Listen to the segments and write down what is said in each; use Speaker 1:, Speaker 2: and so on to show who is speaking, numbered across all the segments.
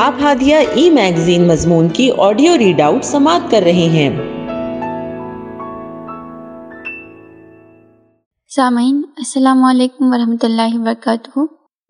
Speaker 1: آپ ہادیہ ای میگزین مضمون کی آڈیو ریڈ آؤٹ سماعت کر رہے ہیں۔
Speaker 2: سامعین، السلام علیکم ورحمۃ اللہ وبرکاتہ۔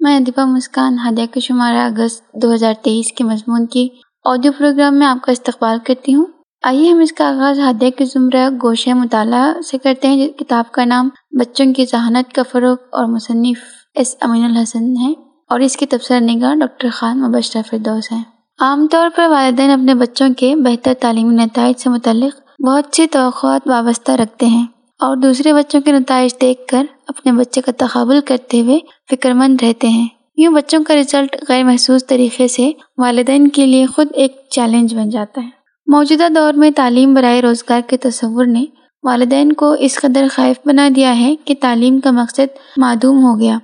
Speaker 2: میں ادیبہ مسکان، ہادیہ کے شمارہ اگست دو ہزار تیئیس کے مضمون کی آڈیو پروگرام میں آپ کا استقبال کرتی ہوں۔ آئیے ہم اس کا آغاز ہادیہ کے زمرہ گوشہ مطالعہ سے کرتے ہیں۔ کتاب کا نام بچوں کی ذہانت کا فروغ اور مصنف ایس امین الحسن ہے اور اس کی تبصرہ نگاہ ڈاکٹر خان مبشرہ فردوس ہیں۔ عام طور پر والدین اپنے بچوں کے بہتر تعلیمی نتائج سے متعلق بہت سی توقعات وابستہ رکھتے ہیں اور دوسرے بچوں کے نتائج دیکھ کر اپنے بچے کا تقابل کرتے ہوئے فکر مند رہتے ہیں۔ یوں بچوں کا رزلٹ غیر محسوس طریقے سے والدین کے لیے خود ایک چیلنج بن جاتا ہے۔ موجودہ دور میں تعلیم برائے روزگار کے تصور نے والدین کو اس قدر خائف بنا دیا ہے کہ تعلیم کا مقصد معدوم ہو گیا۔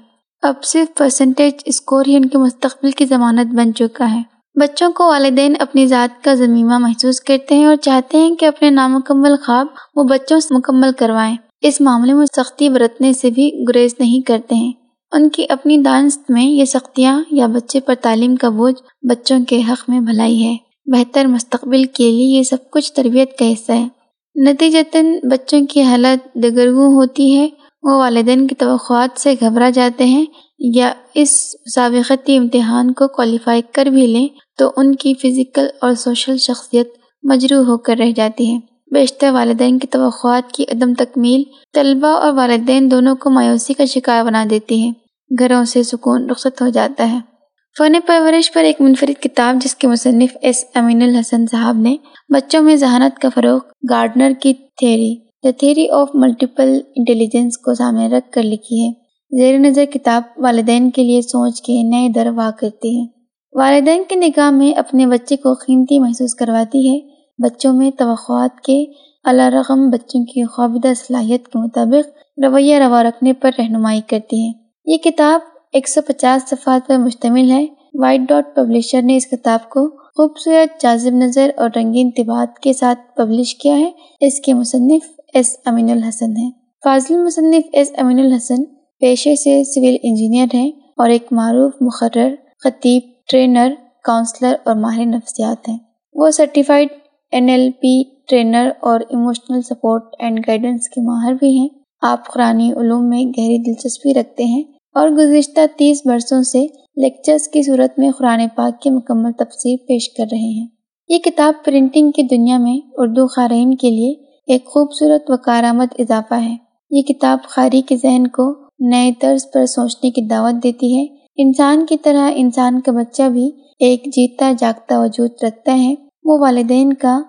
Speaker 2: اب صرف پرسنٹیج اسکور ہی ان کے مستقبل کی ضمانت بن چکا ہے۔ بچوں کو والدین اپنی ذات کا ضمیمہ محسوس کرتے ہیں اور چاہتے ہیں کہ اپنے نامکمل خواب وہ بچوں سے مکمل کروائیں۔ اس معاملے میں سختی برتنے سے بھی گریز نہیں کرتے ہیں۔ ان کی اپنی دانست میں یہ سختیاں یا بچے پر تعلیم کا بوجھ بچوں کے حق میں بھلائی ہے۔ بہتر مستقبل کے لیے یہ سب کچھ تربیت کا حصہ ہے۔ نتیجتاً بچوں کی حالت دگرگوں ہوتی ہے وہ والدین کی توقعات سے گھبرا جاتے ہیں یا اس سابقتی امتحان کو کوالیفائی کر بھی لیں تو ان کی فزیکل اور سوشل شخصیت مجروح ہو کر رہ جاتی ہے۔ بیشتر والدین کی توقعات کی عدم تکمیل طلبہ اور والدین دونوں کو مایوسی کا شکار بنا دیتی ہے۔ گھروں سے سکون رخصت ہو جاتا ہے۔ فن پرورش پر ایک منفرد کتاب جس کے مصنف ایس امین الحسن صاحب نے بچوں میں ذہانت کا فروغ گارڈنر کی theory theory of multiple intelligence کو سامنے رکھ کر لکھی ہے۔ زیر نظر کتاب والدین کے لیے سوچ کے نئے در واہ کرتی ہے۔ والدین کی نگاہ میں اپنے بچے کو قیمتی محسوس کرواتی ہے۔ بچوں میں توقعات کے اللہ رقم بچوں کی خوابدہ صلاحیت کے مطابق رویہ روا رکھنے پر رہنمائی کرتی ہے۔ یہ کتاب ایک سو پچاس صفحات پر مشتمل ہے۔ وائٹ ڈاٹ پبلشر نے اس کتاب کو خوبصورت جازب نظر اور رنگین طباعت کے ساتھ پبلش کیا ہے۔ اس کے مصنف ایس امین الحسن ہیں۔ فاضل مصنف ایس امین الحسن پیشے سے سول انجینئر ہیں اور ایک معروف، مقرر، خطیب، ٹرینر، کاؤنسلر اور ماہر نفسیات ہیں۔ وہ certified N L P trainer اور ایموشنل سپورٹ اینڈ گائیڈنس کے ماہر بھی ہیں۔ آپ قرآنی علوم میں گہری دلچسپی رکھتے ہیں اور گزشتہ تیس برسوں سے لیکچرز کی صورت میں قرآن پاک کی مکمل تفسیر پیش کر رہے ہیں۔ یہ کتاب پرنٹنگ کی دنیا میں اردو قارئین کے لیے ایک خوبصورت و کارآمد اضافہ ہے۔ یہ کتاب خاری کے ذہن کو نئے طرز پر سوچنے کی دعوت دیتی ہے۔ انسان کی طرح انسان کا بچہ بھی ایک جیتا جاگتا وجود رکھتا ہے۔ وہ والدین کا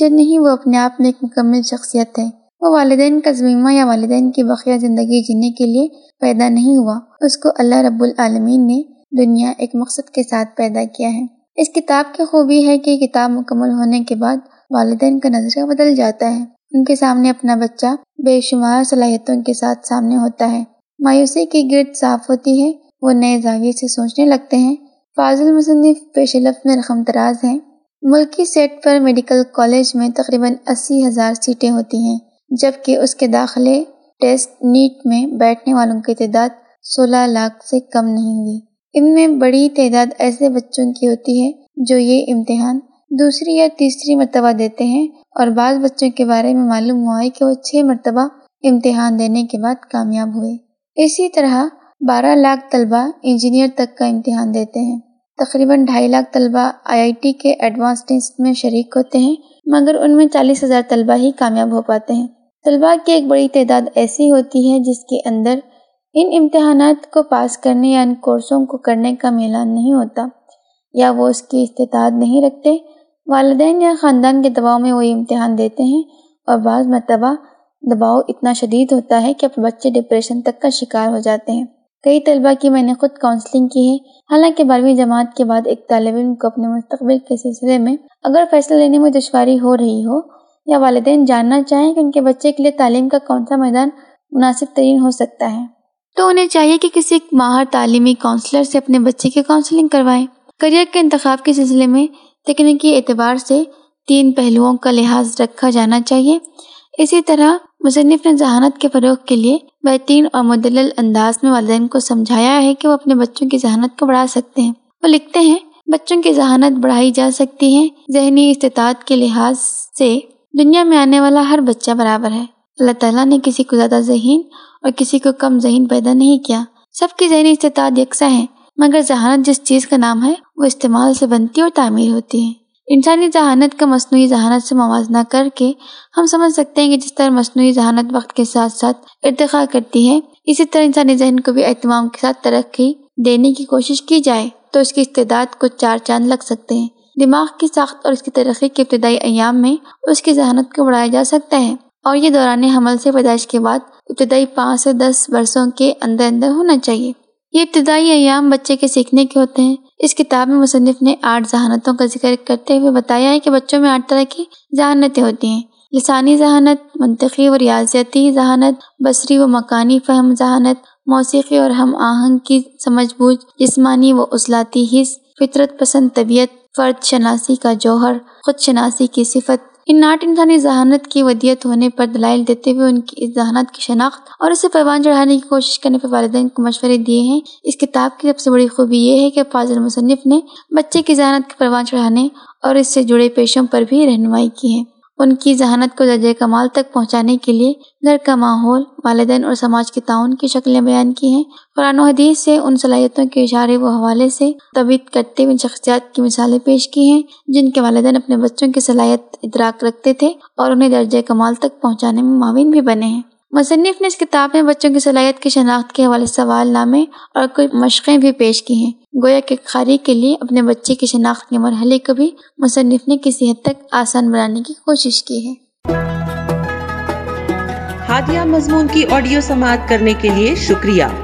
Speaker 2: جب نہیں، وہ اپنے آپ میں ایک مکمل شخصیت ہے۔ وہ والدین کا ضمیمہ یا والدین کی بقیہ زندگی جینے کے لیے پیدا نہیں ہوا۔ اس کو اللہ رب العالمین نے دنیا ایک مقصد کے ساتھ پیدا کیا ہے۔ اس کتاب کی خوبی ہے کہ کتاب مکمل ہونے کے بعد والدین کا نظریہ بدل جاتا ہے۔ ان کے سامنے اپنا بچہ بے شمار صلاحیتوں کے ساتھ سامنے ہوتا ہے۔ مایوسی کی گرد صاف ہوتی ہے، وہ نئے زاویے سے سوچنے لگتے ہیں۔ فاضل مصنف پیش لفظ میں رقم دراز ہیں۔ ملکی سیٹ پر میڈیکل کالج میں تقریباً اسی ہزار سیٹیں ہوتی ہیں، جبکہ اس کے داخلے ٹیسٹ نیٹ میں بیٹھنے والوں کی تعداد سولہ لاکھ سے کم نہیں ہوئی۔ ان میں بڑی تعداد ایسے بچوں کی ہوتی ہے جو یہ امتحان دوسری یا تیسری مرتبہ دیتے ہیں اور بعض بچوں کے بارے میں معلوم ہوا ہے کہ وہ چھ مرتبہ امتحان دینے کے بعد کامیاب ہوئے۔ اسی طرح بارہ لاکھ طلبہ انجینئر تک کا امتحان دیتے ہیں۔ تقریباً ڈھائی لاکھ طلبہ آئی آئی ٹی کے ایڈوانس ٹیسٹ میں شریک ہوتے ہیں، مگر ان میں چالیس ہزار طلبہ ہی کامیاب ہو پاتے ہیں۔ طلباء کی ایک بڑی تعداد ایسی ہوتی ہے جس کے اندر ان امتحانات کو پاس کرنے یا ان کورسوں کو کرنے کا میلان نہیں ہوتا یا وہ اس کی استطاعت نہیں رکھتے۔ والدین یا خاندان کے دباؤ میں وہ امتحان دیتے ہیں اور بعض مرتبہ دباؤ اتنا شدید ہوتا ہے کہ اپنے بچے ڈپریشن تک کا شکار ہو جاتے ہیں۔ کئی طلبہ کی میں نے خود کاؤنسلنگ کی ہے۔ حالانکہ بارہویں جماعت کے بعد ایک طالب علم کو اپنے مستقبل کے سلسلے میں اگر فیصلہ لینے میں دشواری ہو رہی ہو یا والدین جاننا چاہیں کہ ان کے بچے کے لیے تعلیم کا کون سا میدان مناسب ترین ہو سکتا ہے۔ تو انہیں چاہیے کہ کسی ماہر تعلیمی کاؤنسلر سے اپنے بچے کی کاؤنسلنگ کروائیں۔ کریئر کے انتخاب کے سلسلے میں تکنیکی اعتبار سے تین پہلوؤں کا لحاظ رکھا جانا چاہیے۔ اسی طرح مصنف نے ذہانت کے فروغ کے لیے بہترین اور مدلل انداز میں والدین کو سمجھایا ہے کہ وہ اپنے بچوں کی ذہانت کو بڑھا سکتے ہیں۔ وہ لکھتے ہیں، بچوں کی ذہانت بڑھائی جا سکتی ہے، ذہنی استطاعت کے لحاظ سے دنیا میں آنے والا ہر بچہ برابر ہے۔ اللہ تعالیٰ نے کسی کو زیادہ ذہین اور کسی کو کم ذہین پیدا نہیں کیا۔ سب کی ذہنی استطاعت یکساں ہے۔ مگر ذہانت جس چیز کا نام ہے، وہ استعمال سے بنتی اور تعمیر ہوتی ہے۔ انسانی ذہانت کا مصنوعی ذہانت سے موازنہ کر کے ہم سمجھ سکتے ہیں کہ جس طرح مصنوعی ذہانت وقت کے ساتھ ساتھ ارتقا کرتی ہے، اسی طرح انسانی ذہن کو بھی اہتمام کے ساتھ ترقی دینے کی کوشش کی جائے تو اس کی استعداد کو چار چاند لگ سکتے ہیں۔ دماغ کی ساخت اور اس کی ترقی کے ابتدائی ایام میں اس کی ذہانت کو بڑھایا جا سکتا ہے۔ اور یہ دوران حمل سے پیدائش کے بعد ابتدائی پانچ سے دس برسوں کے اندر اندر ہونا چاہیے۔ یہ ابتدائی ایام بچے کے سیکھنے کے ہوتے ہیں۔ اس کتاب میں مصنف نے آٹھ ذہانتوں کا ذکر کرتے ہوئے بتایا ہے کہ بچوں میں آٹھ طرح کی ذہانتیں ہوتی ہیں۔ لسانی ذہانت، منطقی و ریاضیتی ذہانت، بصری و مکانی فہم ذہانت، موسیقی اور ہم آہنگ کی سمجھ بوجھ، جسمانی و اصلاتی حص، فطرت پسند طبیعت، فرد شناسی کا جوہر، خود شناسی کی صفت ان ناٹ انسانی ذہانت کی ودیت ہونے پر دلائل دیتے ہوئے ان کی اس ذہانت کی شناخت اور اسے پروان چڑھانے کی کوشش کرنے پر والدین کو مشورے دیے ہیں۔ اس کتاب کی سب سے بڑی خوبی یہ ہے کہ فاضل مصنف نے بچے کی ذہانت کے پروان چڑھانے اور اس سے جڑے پیشوں پر بھی رہنمائی کی ہے۔ ان کی ذہانت کو درجۂ کمال تک پہنچانے کے لیے گھر کا ماحول، والدین اور سماج کے تعاون کی شکلیں بیان کی ہیں۔ قرآن و حدیث سے ان صلاحیتوں کے اشارے و حوالے سے طبیعت کرتے ہوئے شخصیات کی مثالیں پیش کی ہیں، جن کے والدین اپنے بچوں کی صلاحیت ادراک رکھتے تھے اور انہیں درجۂ کمال تک پہنچانے میں معاون بھی بنے ہیں۔ مصنف نے اس کتاب میں بچوں کی صلاحیت کی شناخت کے حوالے سوال نامے اور کچھ مشقیں بھی پیش کی ہیں۔ گویا کہ قاری کے لیے اپنے بچے کی شناخت کے مرحلے کو بھی مصنف نے کسی حد تک آسان بنانے کی کوشش کی ہے۔
Speaker 1: ہادیہ مضمون کی آڈیو سماعت کرنے کے لیے شکریہ۔